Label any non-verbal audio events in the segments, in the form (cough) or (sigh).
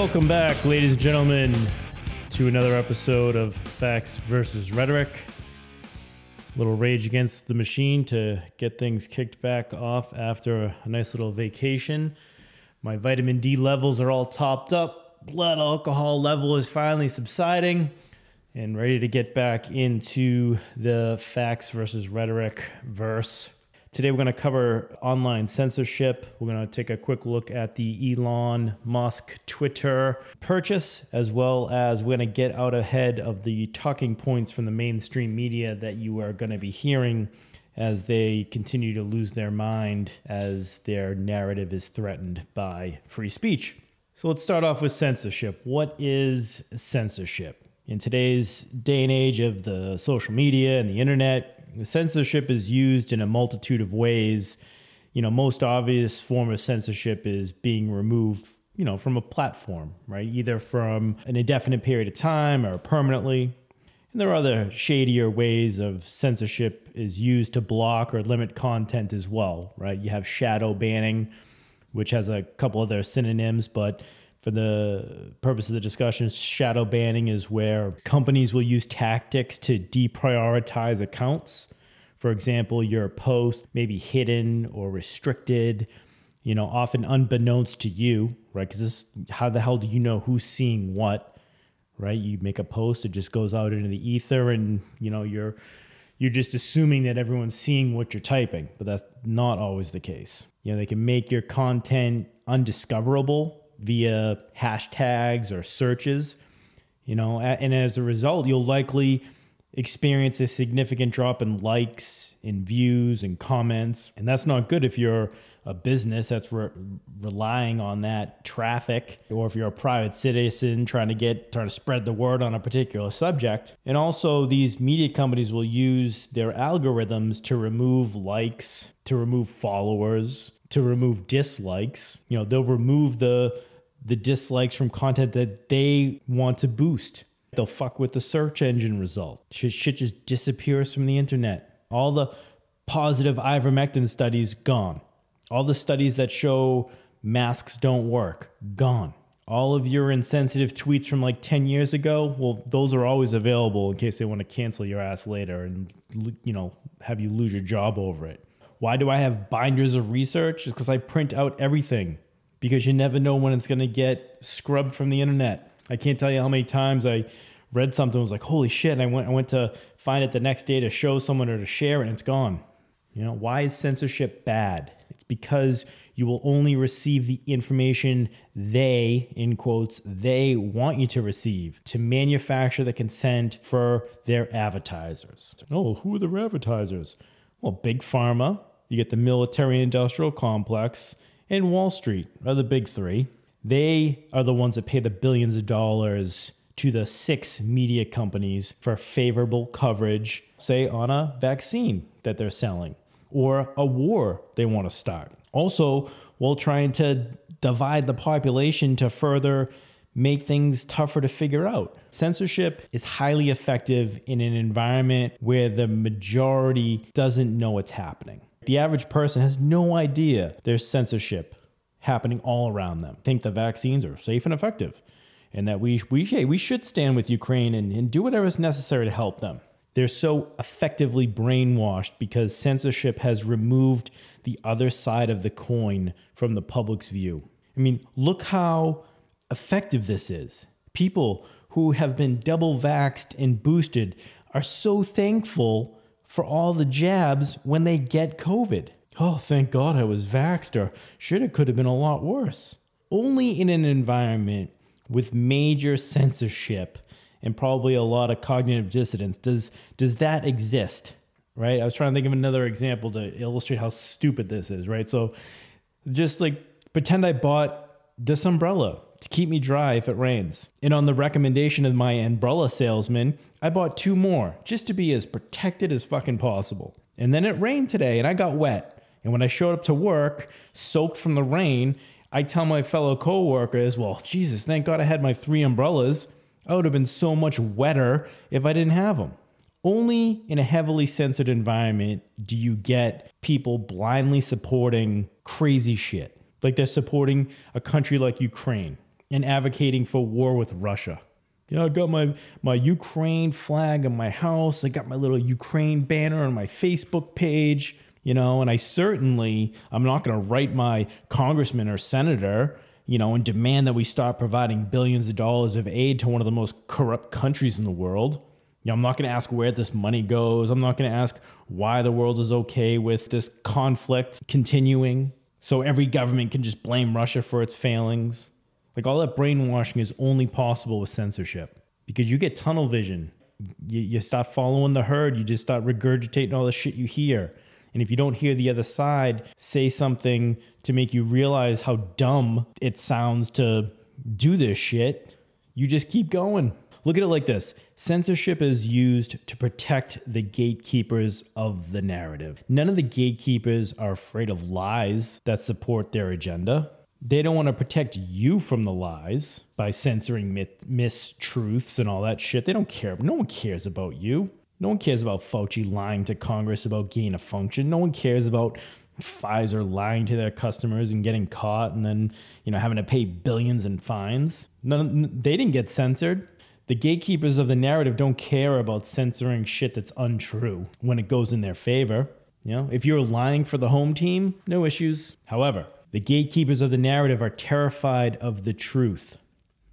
Welcome back, ladies and gentlemen, to another episode of Facts versus Rhetoric. A little rage against the machine to get things kicked back off after a nice little vacation. My vitamin D levels are all topped up. Blood alcohol level is finally subsiding and ready to get back into the facts versus rhetoric verse. Today, we're going to cover online censorship. We're going to take a quick look at the Elon Musk Twitter purchase, as well as we're going to get out ahead of the talking points from the mainstream media that you are going to be hearing as they continue to lose their mind as their narrative is threatened by free speech. So, let's start off with censorship. What is censorship? In today's day and age of the social media and the internet, censorship is used in a multitude of ways. You know, most obvious form of censorship is being removed, you know, from a platform, right? Either from an indefinite period of time or permanently. And there are other shadier ways of censorship is used to block or limit content as well, right? You have shadow banning, which has a couple other synonyms, but for the purpose of the discussion, shadow banning is where companies will use tactics to deprioritize accounts. For example, your post may be hidden or restricted, you know, often unbeknownst to you, right? Because how the hell do you know who's seeing what, right? You make a post, it just goes out into the ether, and you know you're you're just assuming that everyone's seeing what you're typing, but that's not always the case. You know, they can make your content undiscoverable via hashtags or searches, you know, and as a result, you'll likely experience a significant drop in likes, in views, and comments. And that's not good if you're a business that's re- relying on that traffic or if you're a private citizen trying to get trying to spread the word on a particular subject and also these media companies will use their algorithms to remove likes to remove followers to remove dislikes you know they'll remove the the dislikes from content that they want to boost. They'll fuck with the search engine result. Shit, shit just disappears from the internet. All the positive ivermectin studies gone. All the studies that show masks don't work gone. All of your insensitive tweets from like 10 years ago, well, those are always available in case they want to cancel your ass later and, you know, have you lose your job over it. Why do I have binders of research? It's because I print out everything because you never know when it's going to get scrubbed from the internet. I can't tell you how many times I read something was like, "Holy shit!" And I went I went to find it the next day to show someone or to share it, and it's gone. You know why is censorship bad? It's because you will only receive the information they, in quotes, they want you to receive to manufacture the consent for their advertisers. Oh, who are the advertisers? Well, big pharma. You get the military industrial complex and Wall Street are the big three. They are the ones that pay the billions of dollars to the six media companies for favorable coverage, say on a vaccine that they're selling or a war they want to start. Also, while trying to divide the population to further make things tougher to figure out. Censorship is highly effective in an environment where the majority doesn't know what's happening. The average person has no idea there's censorship happening all around them. Think the vaccines are safe and effective, and that we we hey, we should stand with Ukraine and, and do whatever is necessary to help them. They're so effectively brainwashed because censorship has removed the other side of the coin from the public's view. I mean, look how effective this is. People who have been double vaxxed and boosted are so thankful for all the jabs when they get COVID. Oh, thank God I was vaxxed, or shit, it could have been a lot worse. Only in an environment with major censorship and probably a lot of cognitive dissonance does does that exist right i was trying to think of another example to illustrate how stupid this is right so just like pretend i bought this umbrella to keep me dry if it rains. And on the recommendation of my umbrella salesman, I bought two more just to be as protected as fucking possible. And then it rained today and I got wet. And when I showed up to work, soaked from the rain, I tell my fellow coworkers, well, Jesus, thank God I had my three umbrellas. I would have been so much wetter if I didn't have them. Only in a heavily censored environment do you get people blindly supporting crazy shit. Like they're supporting a country like Ukraine and advocating for war with Russia. Yeah, I got my, my Ukraine flag in my house. I got my little Ukraine banner on my Facebook page, you know, and I certainly, I'm not going to write my congressman or senator, you know, and demand that we stop providing billions of dollars of aid to one of the most corrupt countries in the world. You know, I'm not going to ask where this money goes. I'm not going to ask why the world is okay with this conflict continuing. So every government can just blame Russia for its failings. Like all that brainwashing is only possible with censorship because you get tunnel vision. You, you stop following the herd. You just start regurgitating all the shit you hear. And if you don't hear the other side say something to make you realize how dumb it sounds to do this shit, you just keep going. Look at it like this censorship is used to protect the gatekeepers of the narrative. None of the gatekeepers are afraid of lies that support their agenda. They don't want to protect you from the lies by censoring myth, mistruths and all that shit. They don't care. No one cares about you. No one cares about Fauci lying to Congress about gain of function. No one cares about Pfizer lying to their customers and getting caught and then, you know, having to pay billions in fines. None, they didn't get censored. The gatekeepers of the narrative don't care about censoring shit that's untrue when it goes in their favor. You know, if you're lying for the home team, no issues. However, the gatekeepers of the narrative are terrified of the truth.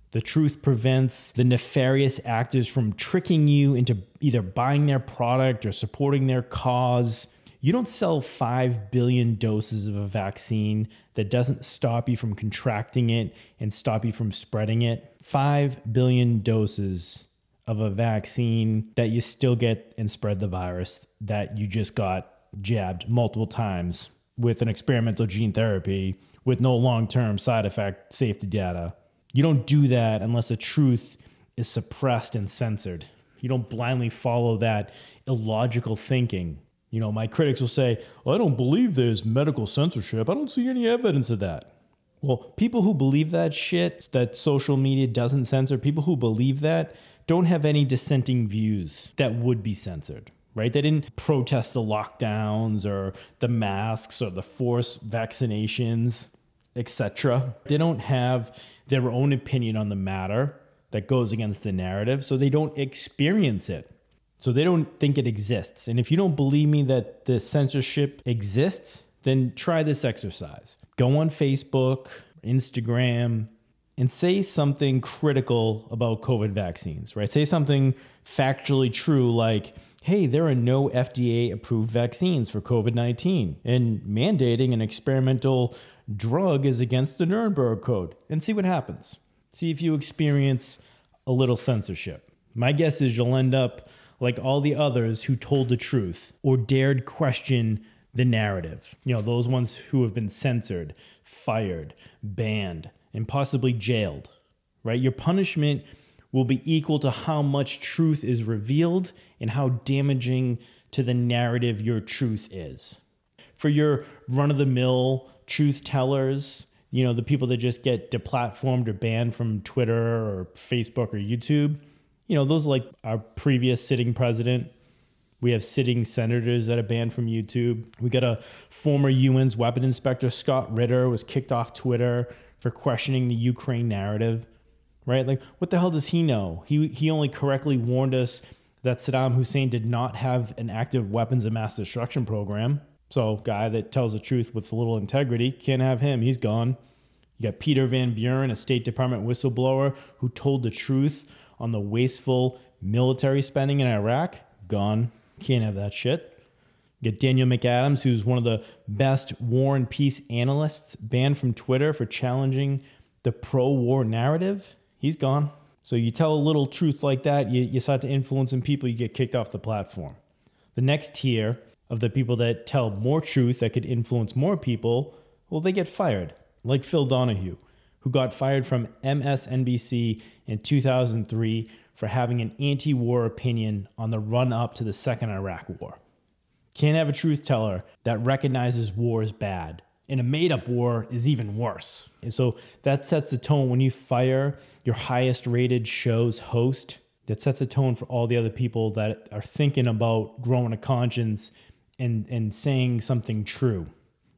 The truth prevents the nefarious actors from tricking you into either buying their product or supporting their cause. You don't sell 5 billion doses of a vaccine that doesn't stop you from contracting it and stop you from spreading it. 5 billion doses of a vaccine that you still get and spread the virus that you just got jabbed multiple times with an experimental gene therapy with no long term side effect safety data. You don't do that unless the truth is suppressed and censored. You don't blindly follow that illogical thinking. You know, my critics will say, well, I don't believe there's medical censorship. I don't see any evidence of that. Well, people who believe that shit, that social media doesn't censor, people who believe that don't have any dissenting views that would be censored right? They didn't protest the lockdowns or the masks or the forced vaccinations, etc. They don't have their own opinion on the matter that goes against the narrative, so they don't experience it. So they don't think it exists. And if you don't believe me that the censorship exists, then try this exercise. Go on Facebook, Instagram, and say something critical about COVID vaccines, right? Say something factually true like, hey, there are no FDA approved vaccines for COVID 19, and mandating an experimental drug is against the Nuremberg Code, and see what happens. See if you experience a little censorship. My guess is you'll end up like all the others who told the truth or dared question the narrative. You know, those ones who have been censored, fired, banned, and possibly jailed, right? Your punishment will be equal to how much truth is revealed and how damaging to the narrative your truth is. For your run of the mill truth tellers, you know, the people that just get deplatformed or banned from Twitter or Facebook or YouTube, you know, those like our previous sitting president. We have sitting senators that are banned from YouTube. We got a former UN's weapon inspector, Scott Ritter, was kicked off Twitter for questioning the Ukraine narrative right? Like, what the hell does he know? He he only correctly warned us that Saddam Hussein did not have an active weapons of mass destruction program. So, guy that tells the truth with a little integrity can't have him. He's gone. You got Peter Van Buren, a State Department whistleblower who told the truth on the wasteful military spending in Iraq. Gone. Can't have that shit. Get Daniel McAdams, who's one of the best war and peace analysts, banned from Twitter for challenging the pro war narrative he's gone. So you tell a little truth like that, you, you start to influencing people, you get kicked off the platform. The next tier of the people that tell more truth that could influence more people, well, they get fired, like Phil Donahue, who got fired from MSNBC in 2003 for having an anti war opinion on the run up to the second Iraq war. Can't have a truth teller that recognizes war is bad And a made up war is even worse. And so that sets the tone when you fire your highest rated show's host. That sets a tone for all the other people that are thinking about growing a conscience and, and saying something true,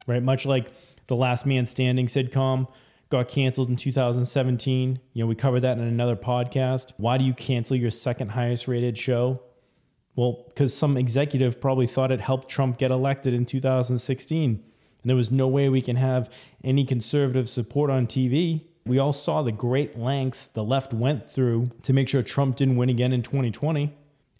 right? Much like the Last Man Standing sitcom, got canceled in 2017. You know, we covered that in another podcast. Why do you cancel your second highest rated show? Well, because some executive probably thought it helped Trump get elected in 2016. And there was no way we can have any conservative support on TV. We all saw the great lengths the left went through to make sure Trump didn't win again in 2020.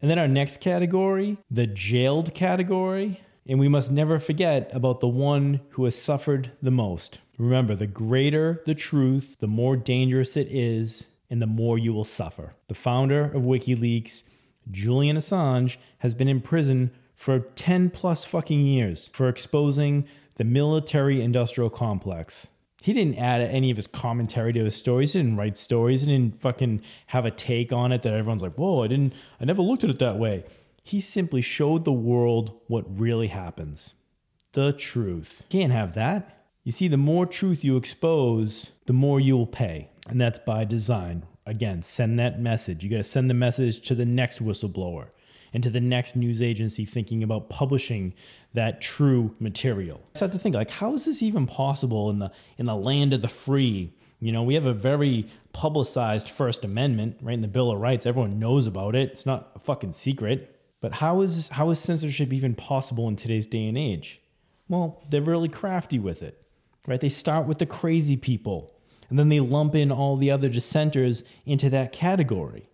And then our next category, the jailed category. And we must never forget about the one who has suffered the most. Remember, the greater the truth, the more dangerous it is, and the more you will suffer. The founder of WikiLeaks, Julian Assange, has been in prison for 10 plus fucking years for exposing the military industrial complex. He didn't add any of his commentary to his stories. He didn't write stories. He didn't fucking have a take on it that everyone's like, whoa, I didn't, I never looked at it that way. He simply showed the world what really happens the truth. Can't have that. You see, the more truth you expose, the more you will pay. And that's by design. Again, send that message. You got to send the message to the next whistleblower and to the next news agency thinking about publishing that true material. I have to think like how is this even possible in the in the land of the free? You know, we have a very publicized First Amendment, right? In the Bill of Rights, everyone knows about it. It's not a fucking secret. But how is how is censorship even possible in today's day and age? Well, they're really crafty with it. Right? They start with the crazy people and then they lump in all the other dissenters into that category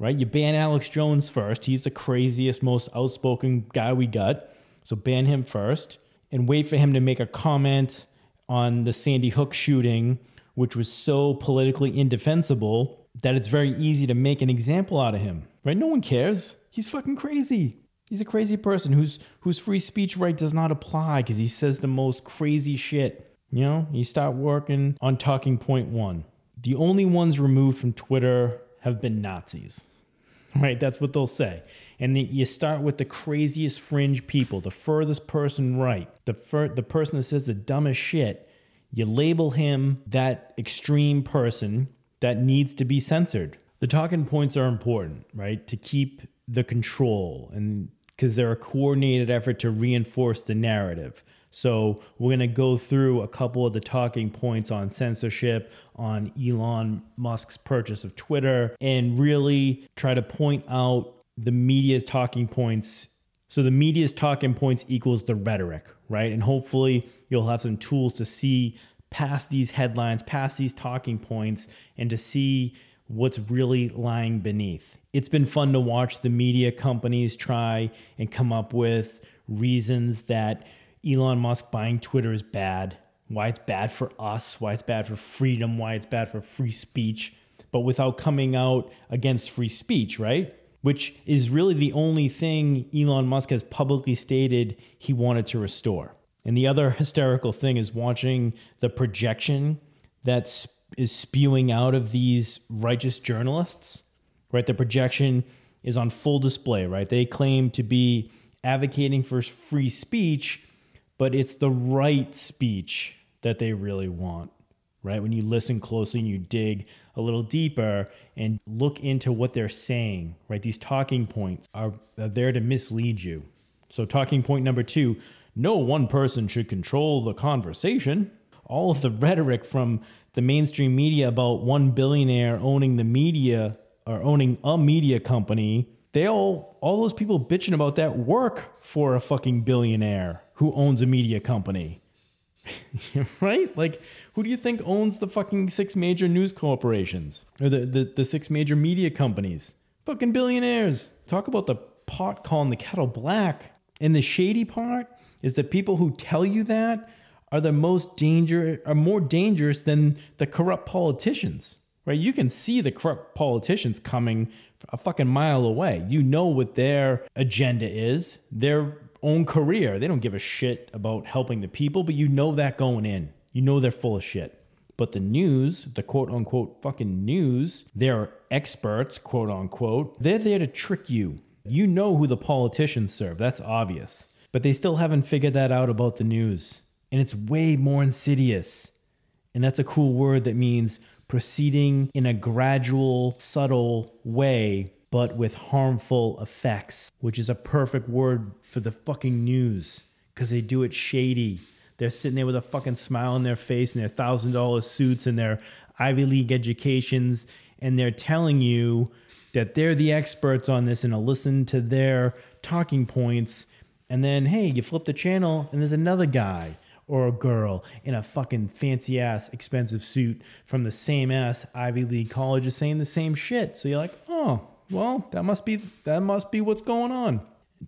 right? You ban Alex Jones first. He's the craziest, most outspoken guy we got. So ban him first and wait for him to make a comment on the Sandy Hook shooting, which was so politically indefensible that it's very easy to make an example out of him, right? No one cares. He's fucking crazy. He's a crazy person whose whose free speech right does not apply because he says the most crazy shit. You know, you start working on talking point one. The only ones removed from Twitter have been Nazis right? That's what they'll say. And the, you start with the craziest fringe people, the furthest person right, the fir- the person that says the dumbest shit. You label him that extreme person that needs to be censored. The talking points are important, right? To keep the control and because they're a coordinated effort to reinforce the narrative. So we're going to go through a couple of the talking points on censorship, on Elon Musk's purchase of Twitter, and really try to point out the media's talking points. So the media's talking points equals the rhetoric, right? And hopefully you'll have some tools to see past these headlines, past these talking points, and to see what's really lying beneath. It's been fun to watch the media companies try and come up with reasons that Elon Musk buying Twitter is bad, why it's bad for us, why it's bad for freedom, why it's bad for free speech, but without coming out against free speech, right? Which is really the only thing Elon Musk has publicly stated he wanted to restore. And the other (laughs) hysterical thing is watching the projection that is spewing out of these righteous journalists, right? The projection is on full display, right? They claim to be advocating for free speech, but it's the right speech that they really want, right? When you listen closely and you dig a little deeper and look into what they're saying, right? These talking points are, are there to mislead you. So, talking point number two no one person should control the conversation. All of the rhetoric from the mainstream media about one billionaire owning the media or owning a media company, they all, all those people bitching about that work for a fucking billionaire who owns a media company. (laughs) right? Like, who do you think owns the fucking six major news corporations or the, the, the six major media companies? Fucking billionaires. Talk about the pot calling the kettle black. And the shady part is that people who tell you that are the most danger are more dangerous than the corrupt politicians. Right? You can see the corrupt politicians coming a fucking mile away. You know what their agenda is. They're own career. They don't give a shit about helping the people, but you know that going in. You know they're full of shit. But the news, the quote unquote fucking news, they're experts, quote unquote. They're there to trick you. You know who the politicians serve. That's obvious. But they still haven't figured that out about the news. And it's way more insidious. And that's a cool word that means proceeding in a gradual, subtle way but with harmful effects, which is a perfect word for the fucking news because they do it shady. They're sitting there with a fucking smile on their face and their thousand dollar suits and their Ivy League educations, and they're telling you that they're the experts on this and to listen to their talking points. And then, hey, you flip the channel and there's another guy or a girl in a fucking fancy ass expensive suit from the same ass Ivy League college is saying the same shit. So you're like, oh, well, that must be that must be what's going on.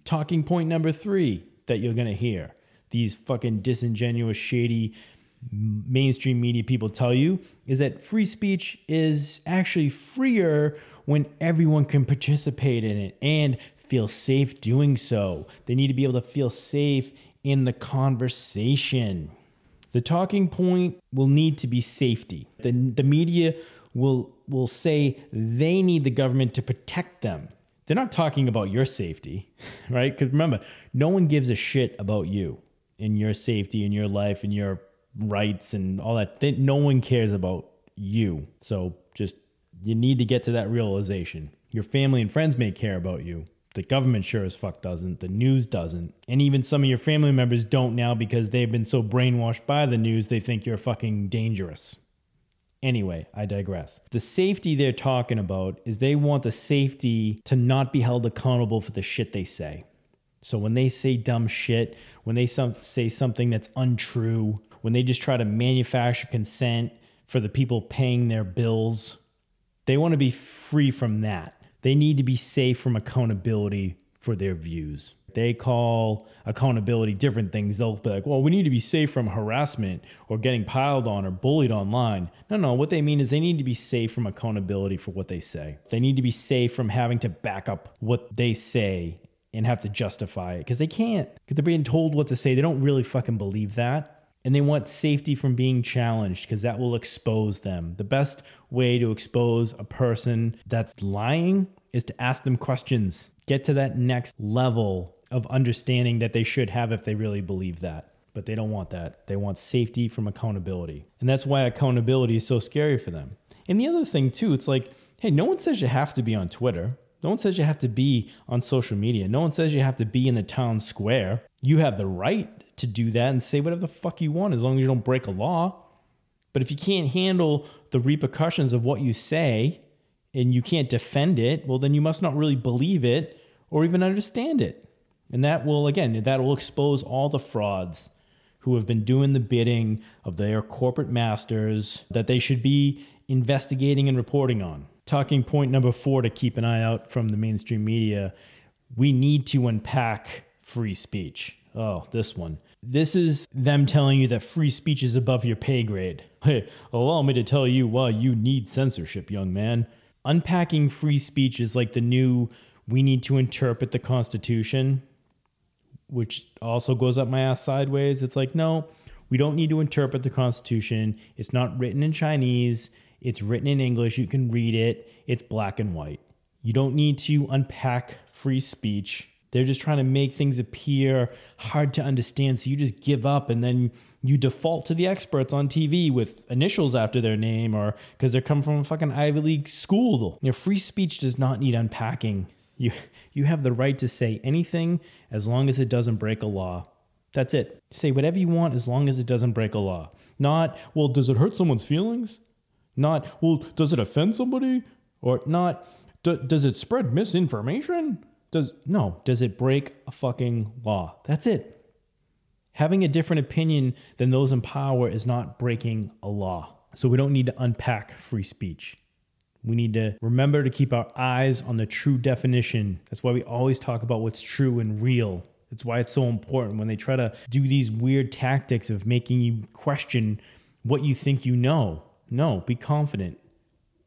Talking point number three that you're gonna hear. These fucking disingenuous, shady mainstream media people tell you is that free speech is actually freer when everyone can participate in it and feel safe doing so. They need to be able to feel safe in the conversation. The talking point will need to be safety. The, the media will, will say they need the government to protect them. They're not talking about your safety, (laughs) right? Because remember, no one gives a shit about you and your safety and your life and your rights and all that. They, no one cares about you. So just, you need to get to that realization. Your family and friends may care about you, the government sure as fuck doesn't. The news doesn't. And even some of your family members don't now because they've been so brainwashed by the news, they think you're fucking dangerous. Anyway, I digress. The safety they're talking about is they want the safety to not be held accountable for the shit they say. So when they say dumb shit, when they some, say something that's untrue, when they just try to manufacture consent for the people paying their bills, they want to be free from that. They need to be safe from accountability for their views. They call accountability different things. They'll be like, well, we need to be safe from harassment or getting piled on or bullied online. No, no, what they mean is they need to be safe from accountability for what they say. They need to be safe from having to back up what they say and have to justify it because they can't. Because they're being told what to say. They don't really fucking believe that and they want safety from being challenged because that will expose them. The best way to expose a person that's lying is to ask them questions, get to that next level of understanding that they should have if they really believe that. But they don't want that. They want safety from accountability. And that's why accountability is so scary for them. And the other thing, too, it's like, hey, no one says you have to be on Twitter. No one says you have to be on social media. No one says you have to be in the town square. You have the right to do that and say whatever the fuck you want as long as you don't break a law. But if you can't handle the repercussions of what you say and you can't defend it, well, then you must not really believe it or even understand it. And that will, again, that will expose all the frauds who have been doing the bidding of their corporate masters that they should be investigating and reporting on. Talking point number four to keep an eye out from the mainstream media we need to unpack free speech. Oh, this one. This is them telling you that free speech is above your pay grade. (laughs) Hey, allow me to tell you why you need censorship, young man. Unpacking free speech is like the new we need to interpret the Constitution, which also goes up my ass sideways. It's like, no, we don't need to interpret the Constitution. It's not written in Chinese, it's written in English. You can read it, it's black and white. You don't need to unpack free speech they're just trying to make things appear hard to understand. So you just give up and then you default to the experts on TV with initials after their name or because they're coming from a fucking Ivy League school. Your free speech does not need unpacking. You, you have the right to say anything as long as it doesn't break a law. That's it. Say whatever you want as long as it doesn't break a law. Not, well, does it hurt someone's feelings? Not, well, does it offend somebody? Or not, does it spread misinformation? Does no, does it break a fucking law? That's it. Having a different opinion than those in power is not breaking a law. So we don't need to unpack free speech. We need to remember to keep our eyes on the true definition. That's why we always talk about what's true and real. That's why it's so important when they try to do these weird tactics of making you question what you think you know. No, be confident.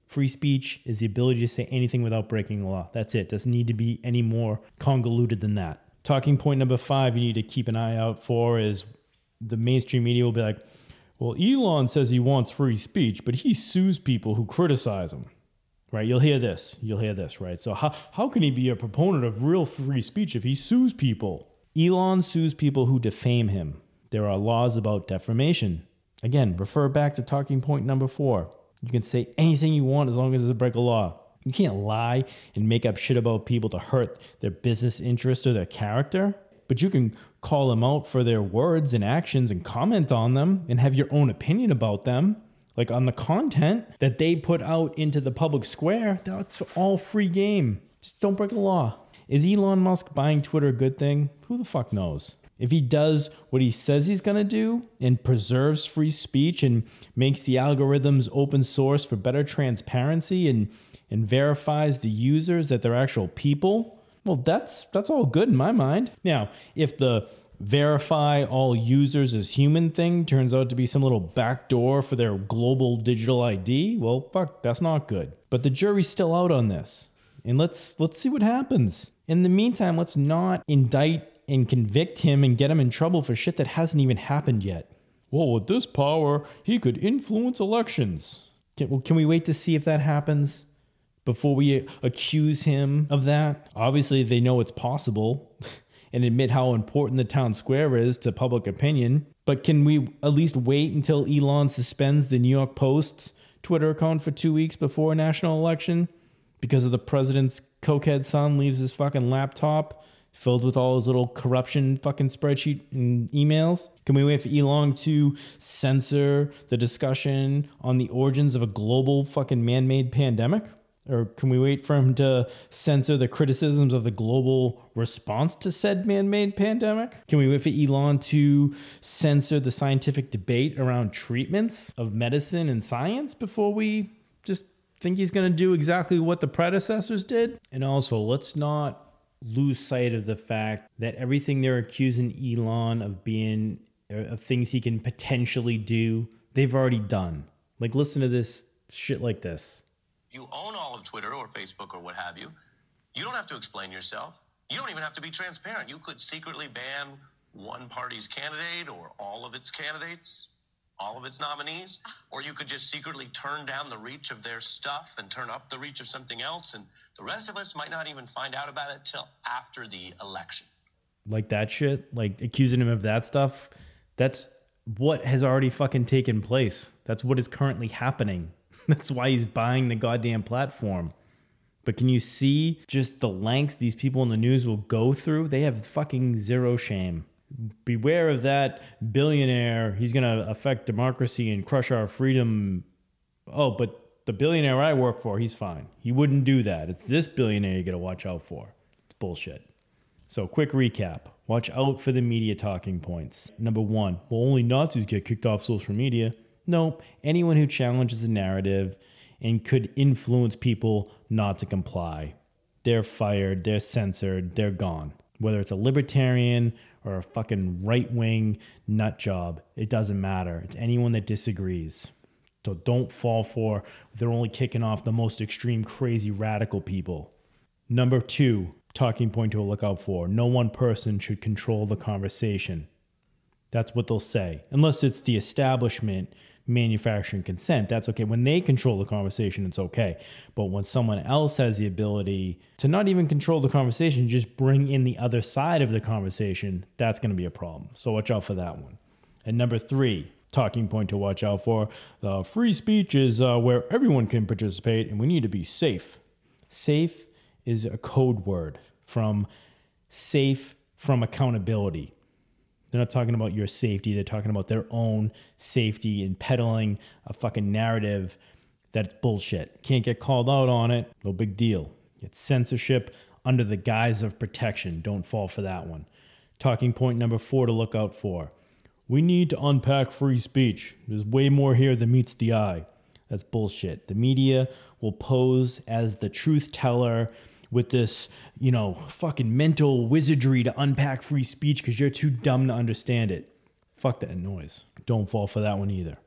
Free speech is the ability to say anything without breaking the law. That's it. Doesn't need to be any more convoluted than that. Talking point number five you need to keep an eye out for is the mainstream media will be like, well, Elon says he wants free speech, but he sues people who criticize him. Right? You'll hear this. You'll hear this, right? So, how, how can he be a proponent of real free speech if he sues people? Elon sues people who defame him. There are laws about defamation. Again, refer back to talking point number four. You can say anything you want as long as it's a break of law. You can't lie and make up shit about people to hurt their business interests or their character. but you can call them out for their words and actions and comment on them and have your own opinion about them. Like on the content that they put out into the public square, that's all free game. Just don't break the law. Is Elon Musk buying Twitter a good thing? Who the fuck knows? If he does what he says he's going to do and preserves free speech and makes the algorithms open source for better transparency and, and verifies the users that they're actual people, well, that's that's all good in my mind. Now, if the verify all users as human thing turns out to be some little backdoor for their global digital ID, well, fuck, that's not good. But the jury's still out on this. And let's let's see what happens. In the meantime, let's not indict and convict him and get him in trouble for shit that hasn't even happened yet. Well, with this power, he could influence elections. Can, well, can we wait to see if that happens before we accuse him of that? Obviously, they know it's possible (laughs) and admit how important the town square is to public opinion. But can we at least wait until Elon suspends the New York Post's Twitter account for two weeks before a national election because of the president's cokehead son leaves his fucking laptop filled with all his little corruption fucking spreadsheet and emails? Can we wait for Elon to censor the discussion on the origins of a global fucking man made pandemic? Or can we wait for him to censor the criticisms of the global response to said man made pandemic? Can we wait for Elon to censor the scientific debate around treatments of medicine and science before we just think he's going to do exactly what the predecessors did? And also, let's not lose sight of the fact that everything they're accusing Elon of being uh, of things he can potentially do, they've already done. Like listen to this shit like this. You own all of Twitter or Facebook or what have you. You don't have to explain yourself. You don't even have to be transparent. You could secretly ban one party's candidate or all of its candidates all of its nominees, ah. or you could just secretly turn down the reach of their stuff and turn up the reach of something else, and the rest of us might not even find out about it till after the election. Like that shit, like accusing him of that stuff, that's what has already fucking taken place. That's what is currently happening. (laughs) That's why he's buying the goddamn platform. But can you see just the lengths these people in the news will go through? They have fucking zero shame beware of that billionaire. He's going to affect democracy and crush our freedom. Oh, but the billionaire I work for, he's fine. He wouldn't do that. It's this billionaire you got to watch out for. It's bullshit. So, quick recap watch out for the media talking points. Number one, well, only Nazis get kicked off social media. No, anyone who challenges the narrative and could influence people not to comply. They're fired, they're censored, they're gone. Whether it's a libertarian or a fucking right wing nut job. It doesn't matter. It's anyone that disagrees. So don't fall for they're only kicking off the most extreme, crazy, radical people. Number two, talking point to look out for no one person should control the conversation. That's what they'll say, unless it's the establishment manufacturing consent, that's okay. When they control the conversation, it's okay. But when someone else has the ability to not even control the conversation, just bring in the other side of the conversation, that's going to be a problem. So watch out for that one. And number three, talking point to watch out for uh, free speech is uh, where everyone can participate and we need to be safe. Safe is a code word from safe from accountability. They're not talking about your safety. They're talking about their own safety and peddling a fucking narrative that's bullshit. Can't get called out on it. No big deal. It's censorship under the guise of protection. Don't fall for that one. Talking point number four to look out for. We need to unpack free speech. There's way more here than meets the eye. That's bullshit. The media will pose as the truth teller with this, you know, fucking mental wizardry to unpack free speech because you're too dumb to understand it. Fuck that noise. Don't fall for that one either.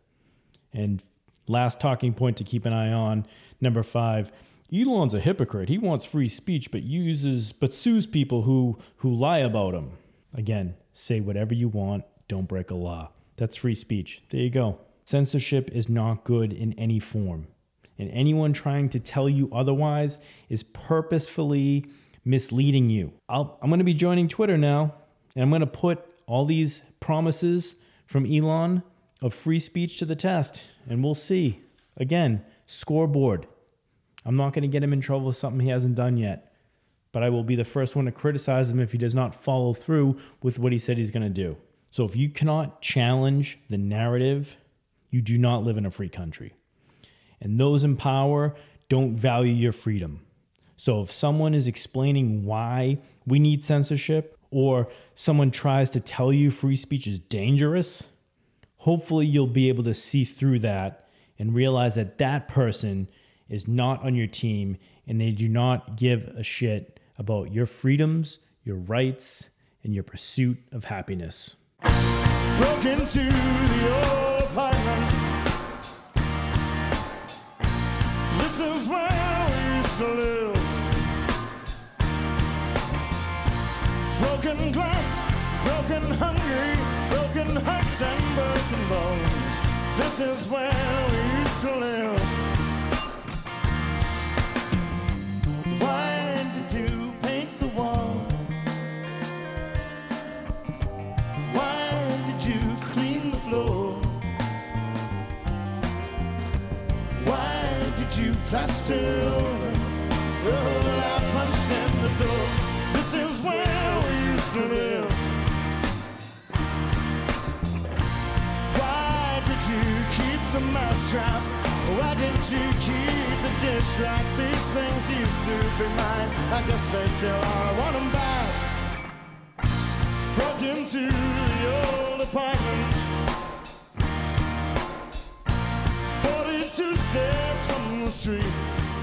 And last talking point to keep an eye on number five. Elon's a hypocrite. He wants free speech, but uses but sues people who who lie about him. Again, say whatever you want. Don't break a law. That's free speech. There you go. Censorship is not good in any form and anyone trying to tell you otherwise is purposefully misleading you. i am going to be joining Twitter now, and I'm going to put all these promises from Elon of free speech to the test, and we'll see. Again, scoreboard. I'm not going to get him in trouble with something he hasn't done yet, but but I will be the first one to criticize him if he does not follow through with what he said he's going to do. So if you cannot challenge the narrative, you do not live in a free country. And those in power don't value your freedom. So if someone is explaining why we need censorship or someone tries to tell you free speech is dangerous, hopefully you'll be able to see through that and realize that that person is not on your team and they do not give a shit about your freedoms, your rights, and your pursuit of happiness. This is where we used to live. Why did you paint the walls? Why did you clean the floor? Why did you plaster over hole I punched in the door? This is where we used to live. The mousetrap? Why didn't you keep the dish rack? These things used to be mine. I guess they still are. I want them back broke into the old apartment. 42 stairs from the street.